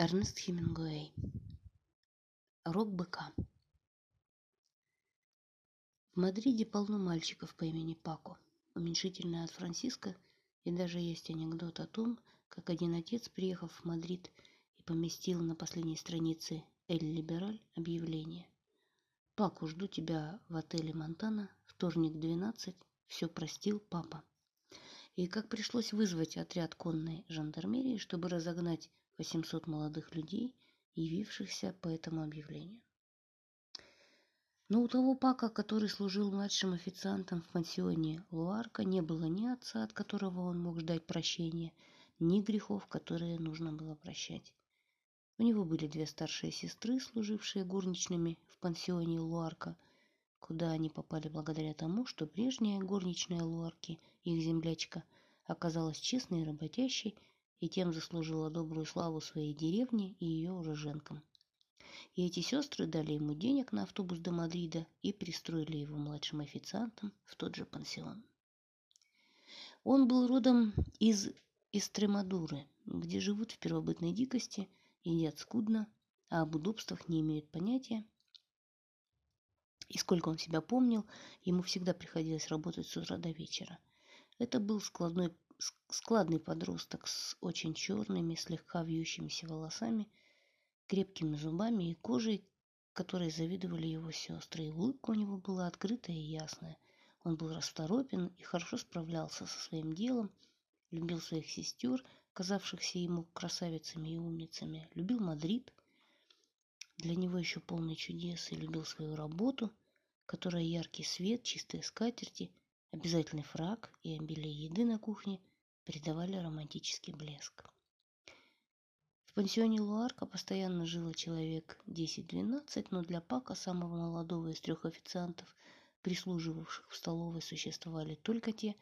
Эрнест Хемингуэй. Рог быка. В Мадриде полно мальчиков по имени Пако, уменьшительное от Франциско, и даже есть анекдот о том, как один отец, приехав в Мадрид и поместил на последней странице «Эль Либераль» объявление. «Пако, жду тебя в отеле Монтана, вторник 12, все простил папа». И как пришлось вызвать отряд конной жандармерии, чтобы разогнать 800 молодых людей, явившихся по этому объявлению. Но у того Пака, который служил младшим официантом в пансионе Луарка, не было ни отца, от которого он мог ждать прощения, ни грехов, которые нужно было прощать. У него были две старшие сестры, служившие горничными в пансионе Луарка, куда они попали благодаря тому, что прежняя горничная Луарки, их землячка, оказалась честной и работящей, и тем заслужила добрую славу своей деревне и ее уроженкам. И эти сестры дали ему денег на автобус до Мадрида и пристроили его младшим официантом в тот же пансион. Он был родом из Эстремадуры, где живут в первобытной дикости, едят скудно, а об удобствах не имеют понятия. И сколько он себя помнил, ему всегда приходилось работать с утра до вечера. Это был складной складный подросток с очень черными, слегка вьющимися волосами, крепкими зубами и кожей, которой завидовали его сестры, и улыбка у него была открытая и ясная. Он был расторопен и хорошо справлялся со своим делом, любил своих сестер, казавшихся ему красавицами и умницами, любил Мадрид, для него еще полный чудес, и любил свою работу, которая яркий свет, чистые скатерти, обязательный фраг и обилие еды на кухне придавали романтический блеск. В пансионе Луарка постоянно жило человек 10-12, но для Пака, самого молодого из трех официантов, прислуживавших в столовой, существовали только те,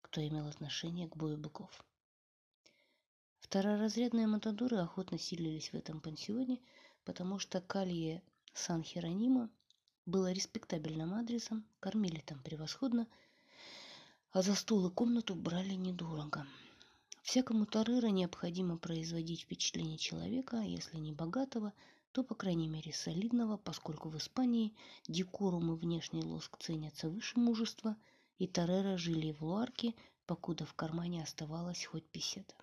кто имел отношение к бою быков. Второразрядные матадоры охотно селились в этом пансионе, потому что Калье Сан-Херонима было респектабельным адресом, кормили там превосходно – а за стол и комнату брали недорого. Всякому Тарыра необходимо производить впечатление человека, а если не богатого, то, по крайней мере, солидного, поскольку в Испании декорум и внешний лоск ценятся выше мужества, и Тарера жили в Луарке, покуда в кармане оставалась хоть песета.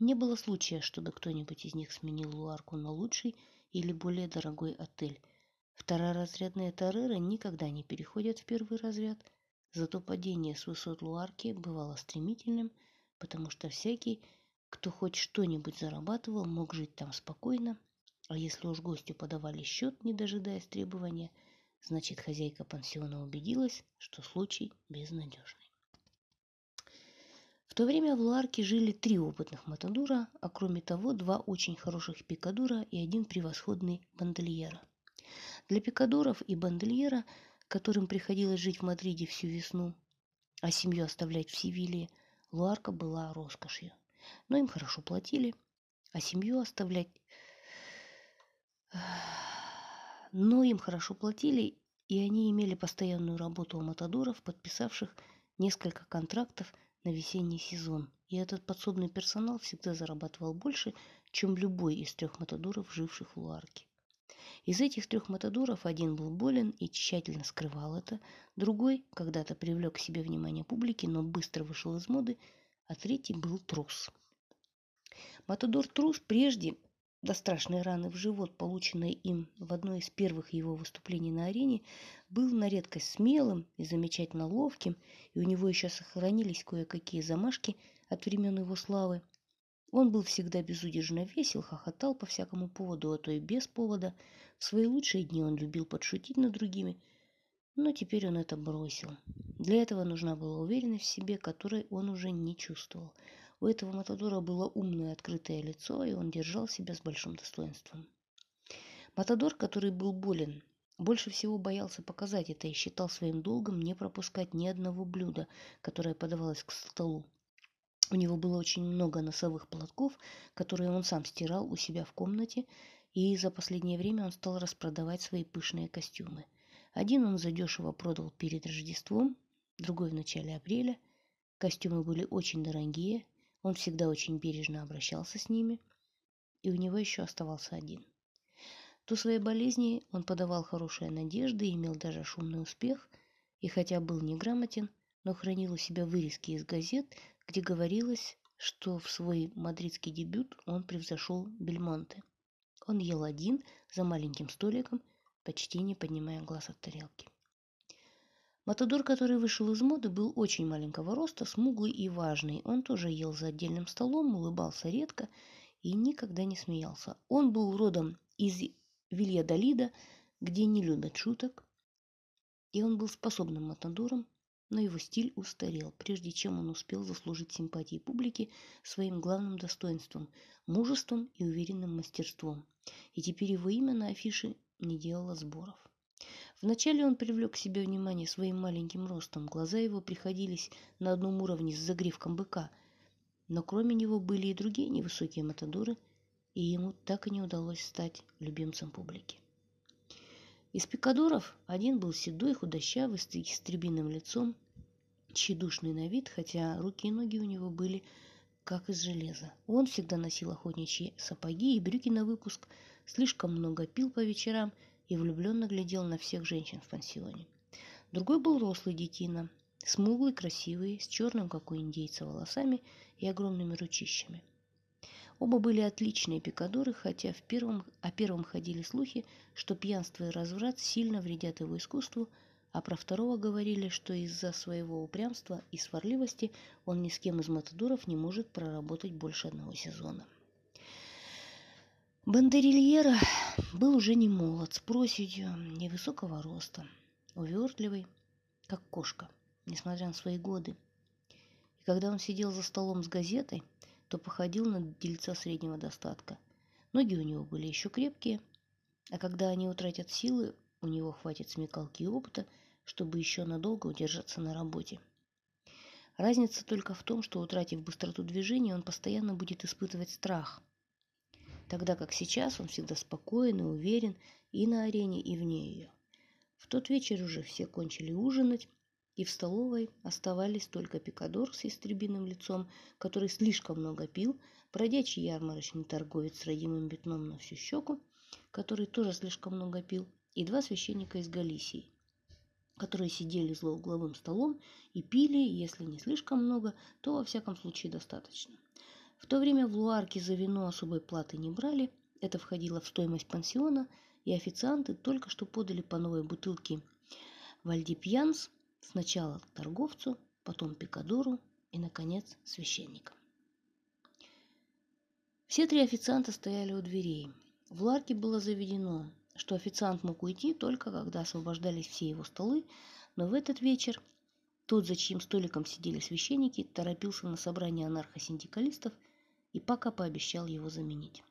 Не было случая, чтобы кто-нибудь из них сменил Луарку на лучший или более дорогой отель. Второразрядные Тареры никогда не переходят в первый разряд – Зато падение с высот Луарки бывало стремительным, потому что всякий, кто хоть что-нибудь зарабатывал, мог жить там спокойно, а если уж гостю подавали счет, не дожидаясь требования, значит хозяйка пансиона убедилась, что случай безнадежный. В то время в Луарке жили три опытных матадура, а кроме того два очень хороших пикадура и один превосходный бандельера. Для пикадуров и бандельера – которым приходилось жить в Мадриде всю весну, а семью оставлять в Севилье, Луарка была роскошью. Но им хорошо платили, а семью оставлять... Но им хорошо платили, и они имели постоянную работу у матадоров, подписавших несколько контрактов на весенний сезон. И этот подсобный персонал всегда зарабатывал больше, чем любой из трех матадоров, живших в Луарке. Из этих трех матадоров один был болен и тщательно скрывал это, другой когда-то привлек к себе внимание публики, но быстро вышел из моды, а третий был трус. Матадор Трус прежде, до страшной раны в живот, полученной им в одной из первых его выступлений на арене, был на редкость смелым и замечательно ловким, и у него еще сохранились кое-какие замашки от времен его славы. Он был всегда безудержно весел, хохотал по всякому поводу, а то и без повода. В свои лучшие дни он любил подшутить над другими, но теперь он это бросил. Для этого нужна была уверенность в себе, которой он уже не чувствовал. У этого Матадора было умное открытое лицо, и он держал себя с большим достоинством. Матадор, который был болен, больше всего боялся показать это и считал своим долгом не пропускать ни одного блюда, которое подавалось к столу. У него было очень много носовых платков, которые он сам стирал у себя в комнате, и за последнее время он стал распродавать свои пышные костюмы. Один он задешево продал перед Рождеством, другой в начале апреля. Костюмы были очень дорогие, он всегда очень бережно обращался с ними. и у него еще оставался один. До своей болезни он подавал хорошие надежды и имел даже шумный успех, и хотя был неграмотен, но хранил у себя вырезки из газет, где говорилось, что в свой мадридский дебют он превзошел Бельмонте. Он ел один за маленьким столиком, почти не поднимая глаз от тарелки. Матадор, который вышел из моды, был очень маленького роста, смуглый и важный. Он тоже ел за отдельным столом, улыбался редко и никогда не смеялся. Он был родом из Вильядолида, где не любят шуток, и он был способным матадором, но его стиль устарел, прежде чем он успел заслужить симпатии публики своим главным достоинством – мужеством и уверенным мастерством. И теперь его имя на афише не делало сборов. Вначале он привлек к себе внимание своим маленьким ростом, глаза его приходились на одном уровне с загривком быка, но кроме него были и другие невысокие матадоры, и ему так и не удалось стать любимцем публики. Из пикадоров один был седой, худощавый, с истребиным лицом, тщедушный на вид, хотя руки и ноги у него были как из железа. Он всегда носил охотничьи сапоги и брюки на выпуск, слишком много пил по вечерам и влюбленно глядел на всех женщин в пансионе. Другой был рослый детина, смуглый, красивый, с черным, как у индейца, волосами и огромными ручищами. Оба были отличные пикадоры, хотя в первом, о первом ходили слухи, что пьянство и разврат сильно вредят его искусству, а про второго говорили, что из-за своего упрямства и сварливости он ни с кем из матадоров не может проработать больше одного сезона. Бандерильера был уже не молод, с проседью, невысокого роста, увертливый, как кошка, несмотря на свои годы. И когда он сидел за столом с газетой, то походил на дельца среднего достатка. Ноги у него были еще крепкие, а когда они утратят силы, у него хватит смекалки и опыта, чтобы еще надолго удержаться на работе. Разница только в том, что, утратив быстроту движения, он постоянно будет испытывать страх, тогда как сейчас он всегда спокоен и уверен и на арене, и вне ее. В тот вечер уже все кончили ужинать, и в столовой оставались только пикадор с истребиным лицом, который слишком много пил, бродячий ярмарочный торговец с родимым пятном на всю щеку, который тоже слишком много пил, и два священника из Галисии, которые сидели за угловым столом и пили, если не слишком много, то во всяком случае достаточно. В то время в Луарке за вино особой платы не брали, это входило в стоимость пансиона, и официанты только что подали по новой бутылке Вальдипьянс – Сначала торговцу, потом пикадору и, наконец, священникам. Все три официанта стояли у дверей. В ларке было заведено, что официант мог уйти только когда освобождались все его столы, но в этот вечер тот, за чьим столиком сидели священники, торопился на собрание анархосиндикалистов и пока пообещал его заменить.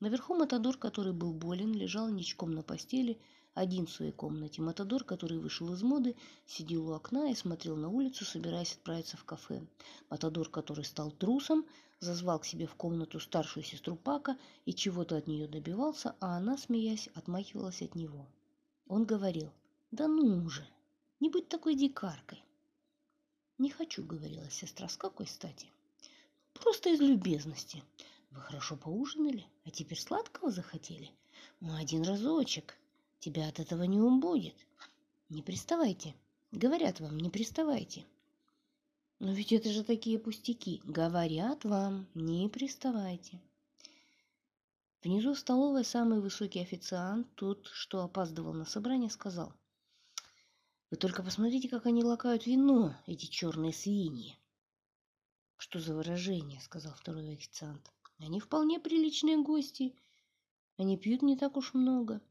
Наверху Матадор, который был болен, лежал ничком на постели – один в своей комнате. Матадор, который вышел из моды, сидел у окна и смотрел на улицу, собираясь отправиться в кафе. Матадор, который стал трусом, зазвал к себе в комнату старшую сестру Пака и чего-то от нее добивался, а она, смеясь, отмахивалась от него. Он говорил, «Да ну же, не будь такой дикаркой!» «Не хочу», — говорила сестра, — «с какой стати?» «Просто из любезности. Вы хорошо поужинали, а теперь сладкого захотели? Ну, один разочек. Тебя от этого не убудет. Не приставайте. Говорят вам, не приставайте. Но ведь это же такие пустяки. Говорят вам, не приставайте. Внизу в столовой самый высокий официант, тот, что опаздывал на собрание, сказал. Вы только посмотрите, как они лакают вино, эти черные свиньи. Что за выражение, сказал второй официант. Они вполне приличные гости. Они пьют не так уж много.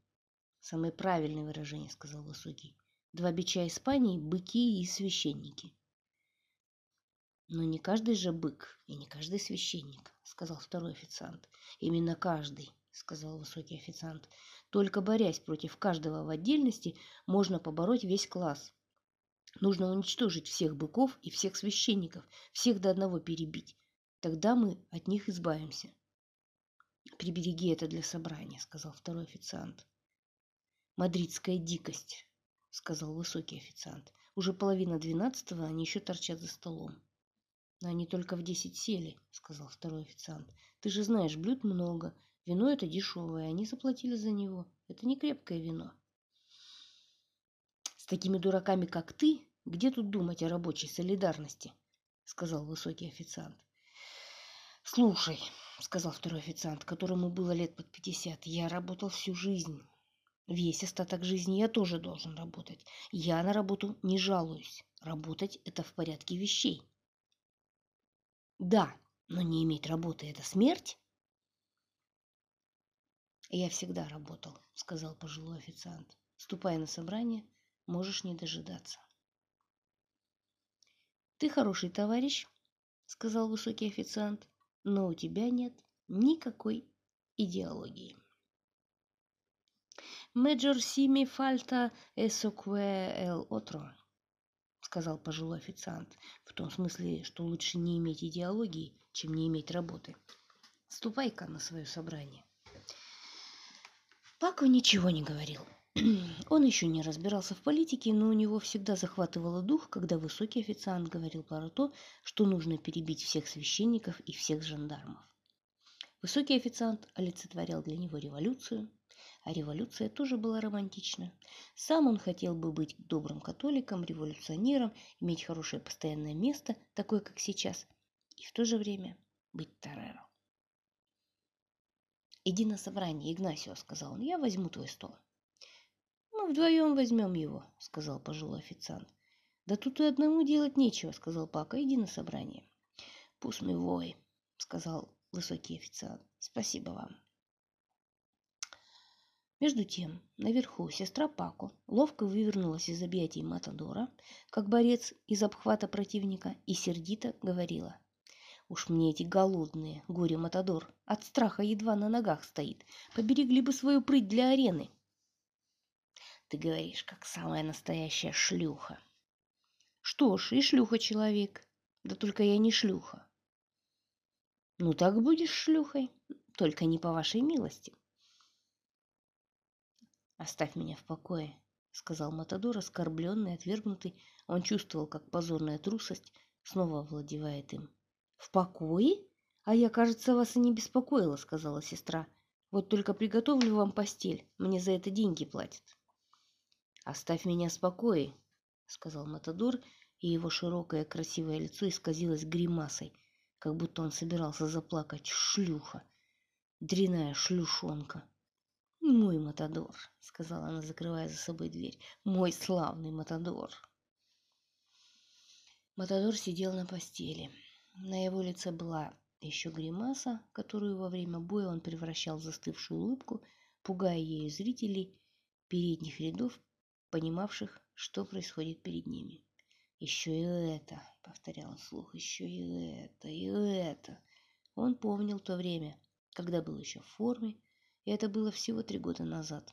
Самое правильное выражение, сказал Высокий. Два бича Испании – быки и священники. Но не каждый же бык и не каждый священник, сказал второй официант. Именно каждый, сказал высокий официант. Только борясь против каждого в отдельности, можно побороть весь класс. Нужно уничтожить всех быков и всех священников, всех до одного перебить. Тогда мы от них избавимся. «Прибереги это для собрания», — сказал второй официант. «Мадридская дикость», — сказал высокий официант. «Уже половина двенадцатого, они еще торчат за столом». Но они только в десять сели, сказал второй официант. Ты же знаешь, блюд много. Вино это дешевое, они заплатили за него. Это не крепкое вино. С такими дураками, как ты, где тут думать о рабочей солидарности? сказал высокий официант. Слушай, сказал второй официант, которому было лет под пятьдесят, я работал всю жизнь. Весь остаток жизни я тоже должен работать. Я на работу не жалуюсь. Работать – это в порядке вещей. Да, но не иметь работы – это смерть? Я всегда работал, сказал пожилой официант. Ступай на собрание, можешь не дожидаться. Ты хороший товарищ, сказал высокий официант но у тебя нет никакой идеологии. «Меджор сими фальта эсокве эл отро», — сказал пожилой официант, в том смысле, что лучше не иметь идеологии, чем не иметь работы. «Ступай-ка на свое собрание». Пако ничего не говорил. Он еще не разбирался в политике, но у него всегда захватывало дух, когда высокий официант говорил про то, что нужно перебить всех священников и всех жандармов. Высокий официант олицетворял для него революцию, а революция тоже была романтична. Сам он хотел бы быть добрым католиком, революционером, иметь хорошее постоянное место, такое, как сейчас, и в то же время быть Тореро. «Иди на собрание, Игнасио», — сказал он, — «я возьму твой стол». «Мы вдвоем возьмем его», — сказал пожилой официант. «Да тут и одному делать нечего», — сказал Пака. «Иди на собрание». «Пусть мы вой», — сказал высокий официант. «Спасибо вам». Между тем, наверху сестра Пако ловко вывернулась из объятий Матадора, как борец из обхвата противника, и сердито говорила. «Уж мне эти голодные, горе Матадор, от страха едва на ногах стоит. Поберегли бы свою прыть для арены». Ты говоришь, как самая настоящая шлюха. Что ж, и шлюха человек. Да только я не шлюха. Ну так будешь шлюхой, только не по вашей милости. Оставь меня в покое, сказал Матадор, оскорбленный, отвергнутый. Он чувствовал, как позорная трусость снова овладевает им. В покое? А я, кажется, вас и не беспокоила, сказала сестра. Вот только приготовлю вам постель, мне за это деньги платят. «Оставь меня в покое», — сказал Матадор, и его широкое красивое лицо исказилось гримасой, как будто он собирался заплакать. «Шлюха! Дряная шлюшонка!» «Мой Матадор», — сказала она, закрывая за собой дверь, — «мой славный Матадор». Матадор сидел на постели. На его лице была еще гримаса, которую во время боя он превращал в застывшую улыбку, пугая ею зрителей передних рядов понимавших, что происходит перед ними. «Еще и это», — повторял слух, — «еще и это, и это». Он помнил то время, когда был еще в форме, это было всего три года назад.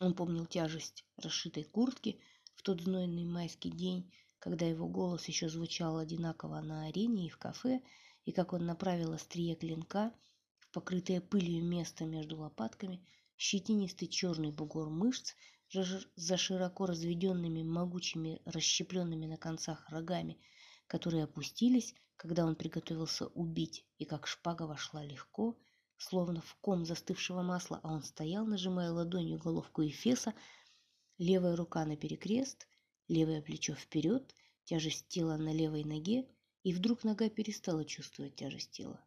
Он помнил тяжесть расшитой куртки в тот знойный майский день, когда его голос еще звучал одинаково на арене и в кафе, и как он направил острие клинка в покрытое пылью место между лопатками, щетинистый черный бугор мышц за широко разведенными, могучими, расщепленными на концах рогами, которые опустились, когда он приготовился убить, и как шпага вошла легко, словно в ком застывшего масла, а он стоял, нажимая ладонью головку Эфеса, левая рука на перекрест, левое плечо вперед, тяжесть тела на левой ноге, и вдруг нога перестала чувствовать тяжесть тела.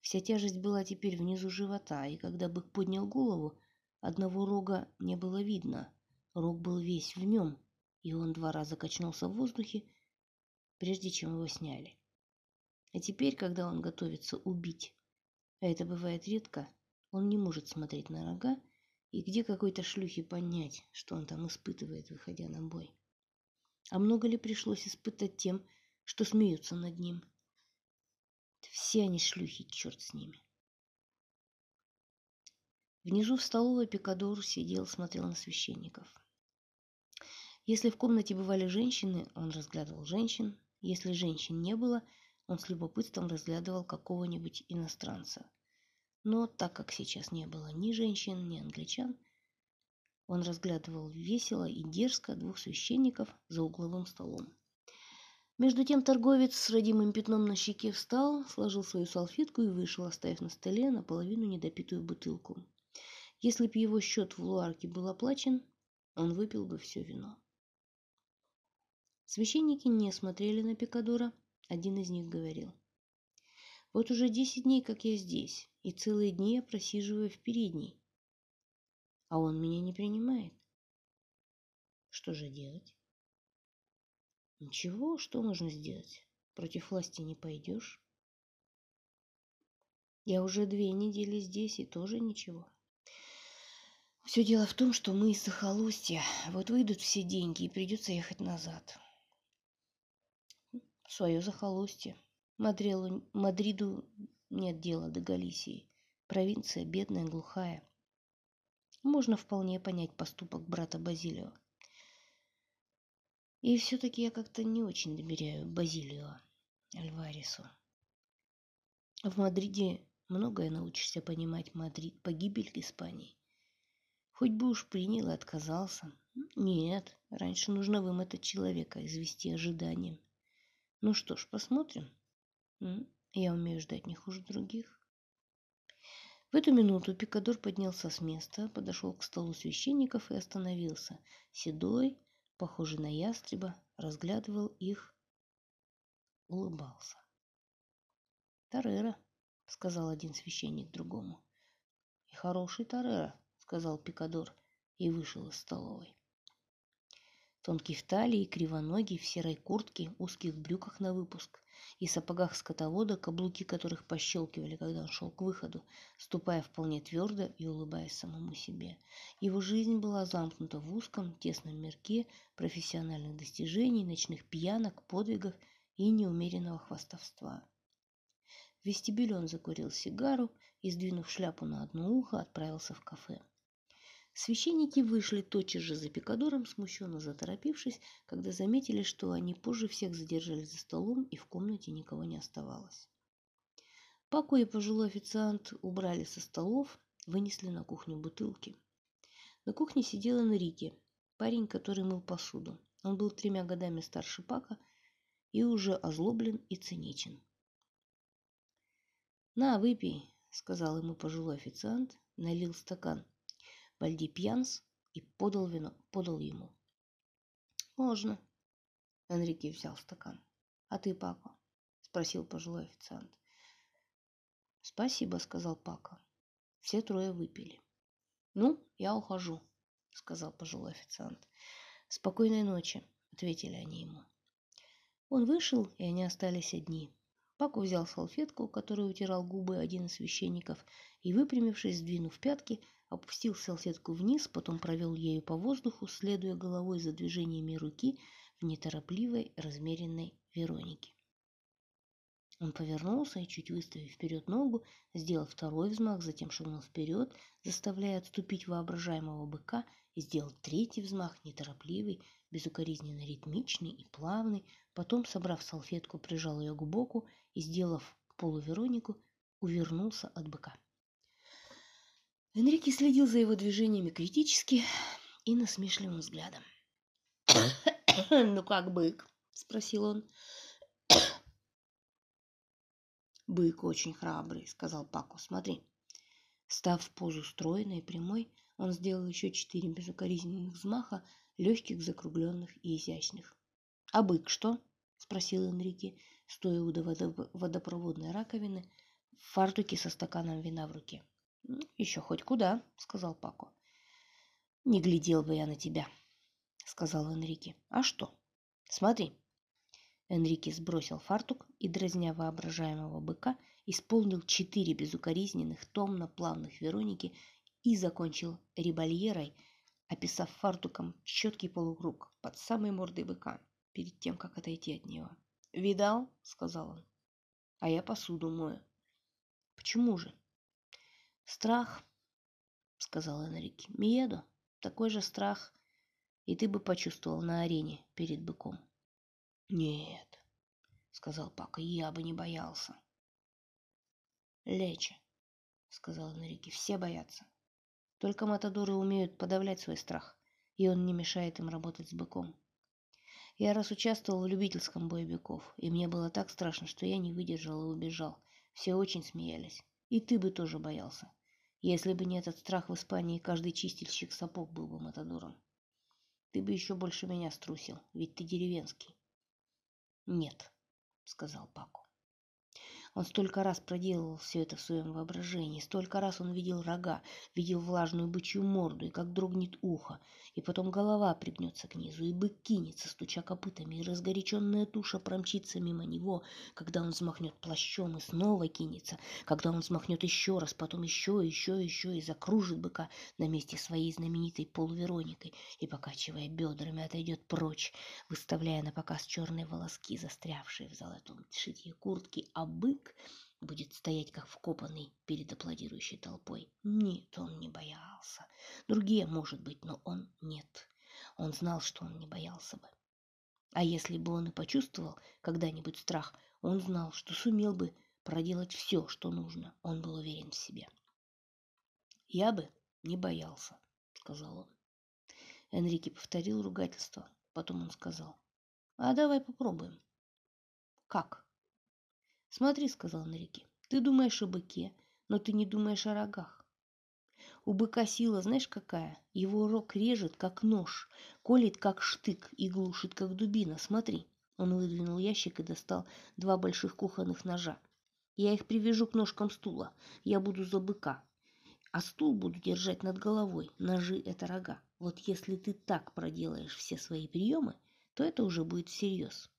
Вся тяжесть была теперь внизу живота, и когда бык поднял голову, Одного рога не было видно. Рог был весь в нем, и он два раза качнулся в воздухе, прежде чем его сняли. А теперь, когда он готовится убить, а это бывает редко, он не может смотреть на рога, и где какой-то шлюхе понять, что он там испытывает, выходя на бой. А много ли пришлось испытать тем, что смеются над ним? Все они шлюхи, черт с ними. Внизу в столовой Пикадор сидел, смотрел на священников. Если в комнате бывали женщины, он разглядывал женщин. Если женщин не было, он с любопытством разглядывал какого-нибудь иностранца. Но так как сейчас не было ни женщин, ни англичан, он разглядывал весело и дерзко двух священников за угловым столом. Между тем торговец с родимым пятном на щеке встал, сложил свою салфетку и вышел, оставив на столе наполовину недопитую бутылку. Если б его счет в луарке был оплачен, он выпил бы все вино. Священники не смотрели на Пикадора. Один из них говорил. Вот уже десять дней, как я здесь, и целые дни я просиживаю в передней. А он меня не принимает. Что же делать? Ничего, что можно сделать? Против власти не пойдешь. Я уже две недели здесь, и тоже ничего. Все дело в том, что мы из захолустья. Вот выйдут все деньги, и придется ехать назад. Свое захолустье. Мадрелу, Мадриду нет дела до Галисии. Провинция бедная, глухая. Можно вполне понять поступок брата Базилио. И все-таки я как-то не очень доверяю Базилио Альваресу. В Мадриде многое научишься понимать Мадрид, погибель Испании. Хоть бы уж принял и отказался. Нет, раньше нужно вымотать человека, извести ожиданием. Ну что ж, посмотрим. Я умею ждать не хуже других. В эту минуту Пикадор поднялся с места, подошел к столу священников и остановился, седой, похожий на ястреба, разглядывал их, улыбался. «Тарера», — сказал один священник другому. «И хороший Тарера», — сказал Пикадор и вышел из столовой. Тонкий в талии, кривоногий, в серой куртке, узких брюках на выпуск и сапогах скотовода, каблуки которых пощелкивали, когда он шел к выходу, ступая вполне твердо и улыбаясь самому себе. Его жизнь была замкнута в узком, тесном мирке профессиональных достижений, ночных пьянок, подвигов и неумеренного хвастовства. В вестибюле он закурил сигару и, сдвинув шляпу на одно ухо, отправился в кафе. Священники вышли тотчас же за Пикадором, смущенно заторопившись, когда заметили, что они позже всех задержались за столом и в комнате никого не оставалось. Паку и пожилой официант убрали со столов, вынесли на кухню бутылки. На кухне сидел Энрике, парень, который мыл посуду. Он был тремя годами старше Пака и уже озлоблен и циничен. «На, выпей», — сказал ему пожилой официант, налил стакан. Вальдипьянс и подал вино, подал ему. «Можно». Энрике взял стакан. «А ты, Пако?» – спросил пожилой официант. «Спасибо», – сказал Пако. Все трое выпили. «Ну, я ухожу», – сказал пожилой официант. «Спокойной ночи», – ответили они ему. Он вышел, и они остались одни. Пако взял салфетку, которой утирал губы один из священников, и, выпрямившись, сдвинув пятки, опустил салфетку вниз, потом провел ею по воздуху, следуя головой за движениями руки в неторопливой, размеренной Веронике. Он повернулся и, чуть выставив вперед ногу, сделал второй взмах, затем шагнул вперед, заставляя отступить воображаемого быка, и сделал третий взмах, неторопливый, безукоризненно ритмичный и плавный, потом, собрав салфетку, прижал ее к боку и, сделав полуверонику, увернулся от быка. Энрике следил за его движениями критически и насмешливым взглядом. «Ну как бык?» – спросил он. «Бык очень храбрый», – сказал Пако. «Смотри». Став в позу стройной и прямой, он сделал еще четыре безукоризненных взмаха, легких, закругленных и изящных. «А бык что?» – спросил Энрике, стоя у водопроводной раковины в фартуке со стаканом вина в руке. «Еще хоть куда», — сказал Пако. «Не глядел бы я на тебя», — сказал Энрике. «А что? Смотри». Энрике сбросил фартук и, дразня воображаемого быка, исполнил четыре безукоризненных томно-плавных Вероники и закончил рибальерой, описав фартуком четкий полукруг под самой мордой быка, перед тем, как отойти от него. «Видал?» — сказал он. «А я посуду мою». «Почему же?» Страх, сказал Энрике. Миедо, такой же страх, и ты бы почувствовал на арене перед быком. Нет, сказал Пака, я бы не боялся. Лечи, сказал Энрике, все боятся. Только матадоры умеют подавлять свой страх, и он не мешает им работать с быком. Я раз участвовал в любительском бое быков, и мне было так страшно, что я не выдержал и убежал. Все очень смеялись. И ты бы тоже боялся. Если бы не этот страх в Испании, каждый чистильщик сапог был бы матадором. Ты бы еще больше меня струсил, ведь ты деревенский. Нет, сказал Пако. Он столько раз проделывал все это в своем воображении, столько раз он видел рога, видел влажную бычью морду и как дрогнет ухо, и потом голова пригнется к низу, и бык кинется, стуча копытами, и разгоряченная туша промчится мимо него, когда он взмахнет плащом и снова кинется, когда он взмахнет еще раз, потом еще, еще, еще и закружит быка на месте своей знаменитой полувероникой и, покачивая бедрами, отойдет прочь, выставляя на показ черные волоски, застрявшие в золотом шитье куртки, а бык Ник будет стоять как вкопанный перед аплодирующей толпой. Нет, он не боялся. Другие, может быть, но он нет. Он знал, что он не боялся бы. А если бы он и почувствовал когда-нибудь страх, он знал, что сумел бы проделать все, что нужно. Он был уверен в себе. «Я бы не боялся», — сказал он. Энрике повторил ругательство. Потом он сказал, «А давай попробуем». «Как?» Смотри, сказал Энрике, ты думаешь о быке, но ты не думаешь о рогах. У быка сила, знаешь какая? Его рог режет, как нож, колет, как штык и глушит, как дубина. Смотри. Он выдвинул ящик и достал два больших кухонных ножа. Я их привяжу к ножкам стула. Я буду за быка. А стул буду держать над головой. Ножи — это рога. Вот если ты так проделаешь все свои приемы, то это уже будет всерьез.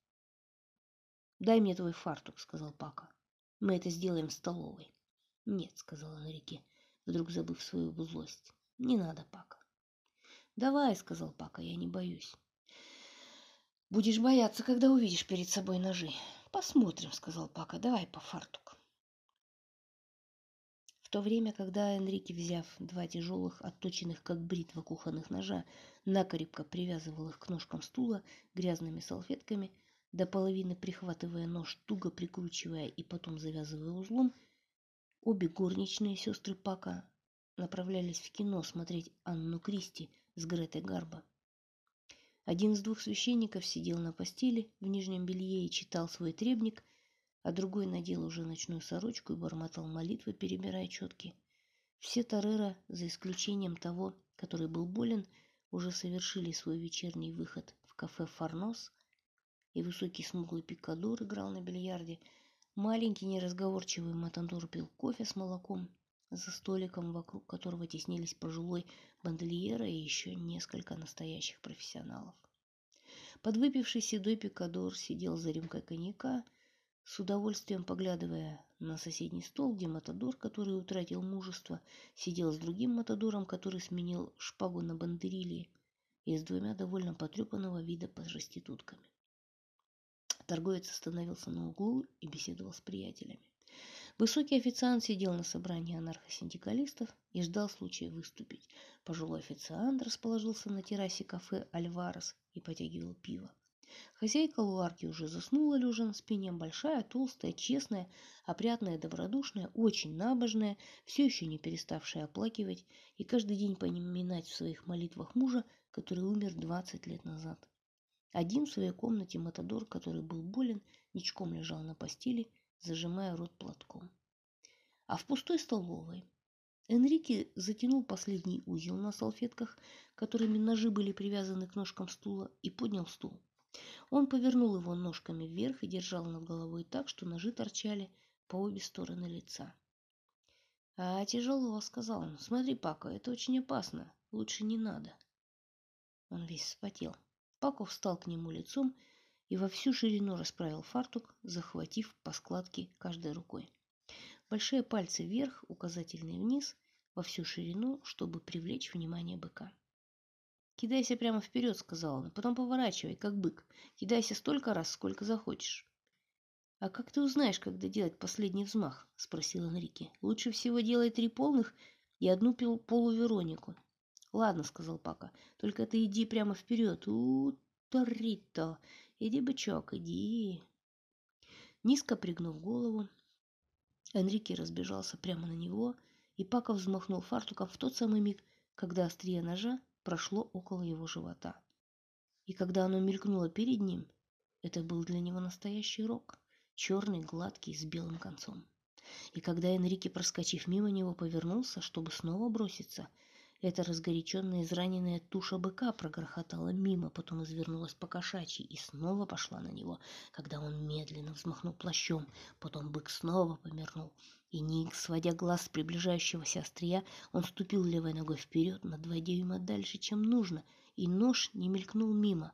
«Дай мне твой фартук», — сказал Пака. «Мы это сделаем в столовой». «Нет», — сказала Нарике, вдруг забыв свою злость. «Не надо, Пака». «Давай», — сказал Пака, — «я не боюсь». «Будешь бояться, когда увидишь перед собой ножи». «Посмотрим», — сказал Пака, — «давай по фартук». В то время, когда Энрике, взяв два тяжелых, отточенных как бритва кухонных ножа, накрепко привязывал их к ножкам стула грязными салфетками — до половины прихватывая нож, туго прикручивая и потом завязывая узлом, обе горничные сестры Пака направлялись в кино смотреть Анну Кристи с Гретой Гарбо. Один из двух священников сидел на постели в нижнем белье и читал свой требник, а другой надел уже ночную сорочку и бормотал молитвы, перебирая четки. Все Тореро, за исключением того, который был болен, уже совершили свой вечерний выход в кафе «Фарнос», и высокий смуглый пикадор играл на бильярде. Маленький неразговорчивый матандор пил кофе с молоком за столиком, вокруг которого теснились пожилой бандельера и еще несколько настоящих профессионалов. Подвыпивший седой пикадор сидел за рюмкой коньяка, с удовольствием поглядывая на соседний стол, где матадор, который утратил мужество, сидел с другим матадором, который сменил шпагу на бандерилье, и с двумя довольно потрепанного вида проститутками. Торговец остановился на углу и беседовал с приятелями. Высокий официант сидел на собрании анархосиндикалистов и ждал случая выступить. Пожилой официант расположился на террасе кафе «Альварес» и потягивал пиво. Хозяйка Луарки уже заснула, лежа на спине, большая, толстая, честная, опрятная, добродушная, очень набожная, все еще не переставшая оплакивать и каждый день поминать в своих молитвах мужа, который умер 20 лет назад. Один в своей комнате Матадор, который был болен, ничком лежал на постели, зажимая рот платком. А в пустой столовой Энрике затянул последний узел на салфетках, которыми ножи были привязаны к ножкам стула, и поднял стул. Он повернул его ножками вверх и держал над головой так, что ножи торчали по обе стороны лица. «А тяжело», — сказал он. «Смотри, Пако, это очень опасно. Лучше не надо». Он весь вспотел. Пако встал к нему лицом и во всю ширину расправил фартук, захватив по складке каждой рукой. Большие пальцы вверх, указательные вниз, во всю ширину, чтобы привлечь внимание быка. «Кидайся прямо вперед», — сказал он, — «потом поворачивай, как бык. Кидайся столько раз, сколько захочешь». «А как ты узнаешь, когда делать последний взмах?» — спросил Энрике. «Лучше всего делай три полных и одну полуверонику. Ладно, сказал Пака. Только ты иди прямо вперед. У, Торрито. Иди, бычок, иди. Низко пригнув голову, Энрике разбежался прямо на него, и Пака взмахнул фартуком в тот самый миг, когда острие ножа прошло около его живота. И когда оно мелькнуло перед ним, это был для него настоящий рог, черный, гладкий, с белым концом. И когда Энрике, проскочив мимо него, повернулся, чтобы снова броситься, эта разгоряченная, израненная туша быка прогрохотала мимо, потом извернулась по кошачьи и снова пошла на него, когда он медленно взмахнул плащом. Потом бык снова помернул, и Ник, сводя глаз с приближающегося острия, он ступил левой ногой вперед на два дюйма дальше, чем нужно, и нож не мелькнул мимо,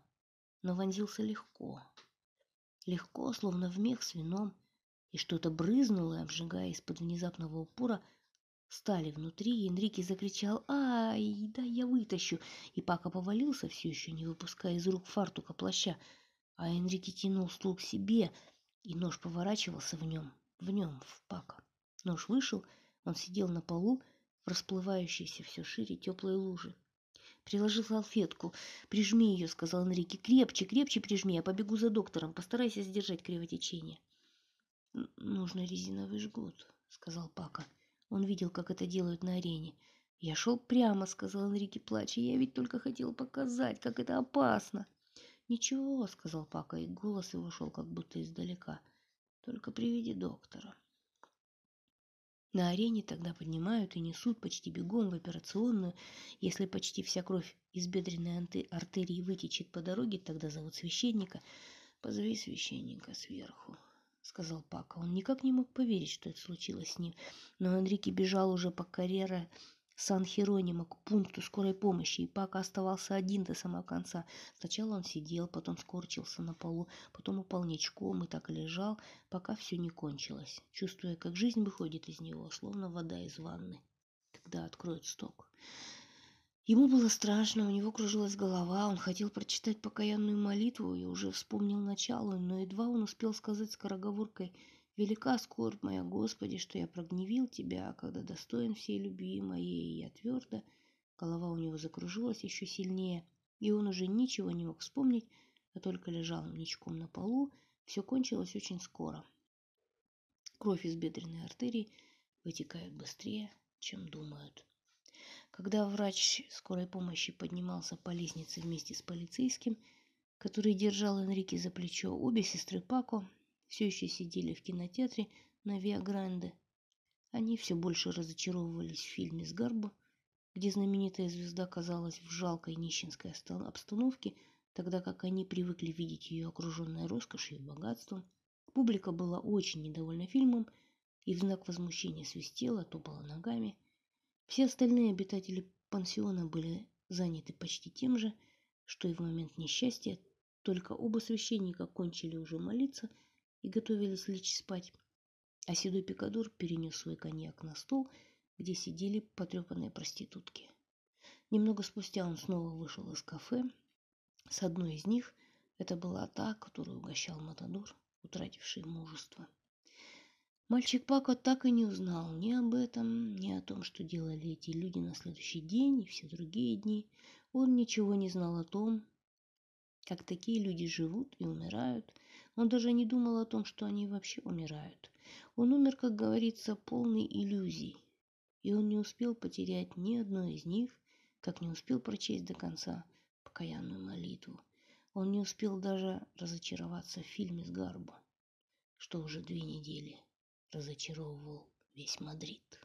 но вонзился легко. Легко, словно в мех с вином, и что-то брызнуло, обжигая из-под внезапного упора стали внутри, и Энрике закричал «Ай, да я вытащу!» И Пака повалился, все еще не выпуская из рук фартука плаща, а Энрике тянул стул к себе, и нож поворачивался в нем, в нем, в Пака. Нож вышел, он сидел на полу в расплывающейся все шире теплой лужи. «Приложи салфетку. Прижми ее», — сказал Энрике. «Крепче, крепче прижми. Я побегу за доктором. Постарайся сдержать кровотечение». «Нужно резиновый жгут», — сказал Пака. Он видел, как это делают на арене. «Я шел прямо», — сказал Энрике, плача. «Я ведь только хотел показать, как это опасно». «Ничего», — сказал Пака, и голос его шел как будто издалека. «Только приведи доктора». На арене тогда поднимают и несут почти бегом в операционную. Если почти вся кровь из бедренной артерии вытечет по дороге, тогда зовут священника. Позови священника сверху. — сказал Пака. Он никак не мог поверить, что это случилось с ним. Но Энрике бежал уже по карьере Сан-Херонима к пункту скорой помощи, и Пака оставался один до самого конца. Сначала он сидел, потом скорчился на полу, потом упал ничком и так лежал, пока все не кончилось, чувствуя, как жизнь выходит из него, словно вода из ванны, когда откроют сток. Ему было страшно, у него кружилась голова, он хотел прочитать покаянную молитву и уже вспомнил начало, но едва он успел сказать скороговоркой «Велика скорбь моя, Господи, что я прогневил Тебя, когда достоин всей любви моей, и я твердо». Голова у него закружилась еще сильнее, и он уже ничего не мог вспомнить, а только лежал ничком на полу. Все кончилось очень скоро. Кровь из бедренной артерии вытекает быстрее, чем думают. Когда врач скорой помощи поднимался по лестнице вместе с полицейским, который держал Энрике за плечо, обе сестры Пако все еще сидели в кинотеатре на Виагранде. Они все больше разочаровывались в фильме с Гарбо, где знаменитая звезда казалась в жалкой нищенской обстановке, тогда как они привыкли видеть ее окруженной роскошью и богатством. Публика была очень недовольна фильмом и в знак возмущения свистела, топала ногами – все остальные обитатели пансиона были заняты почти тем же, что и в момент несчастья, только оба священника кончили уже молиться и готовились лечь спать, а седой пикадор перенес свой коньяк на стол, где сидели потрепанные проститутки. Немного спустя он снова вышел из кафе. С одной из них это была та, которую угощал Матадор, утративший мужество. Мальчик Пако так и не узнал ни об этом, ни о том, что делали эти люди на следующий день и все другие дни. Он ничего не знал о том, как такие люди живут и умирают. Он даже не думал о том, что они вообще умирают. Он умер, как говорится, полный иллюзий. И он не успел потерять ни одной из них, как не успел прочесть до конца покаянную молитву. Он не успел даже разочароваться в фильме с Гарбо, что уже две недели разочаровывал весь Мадрид.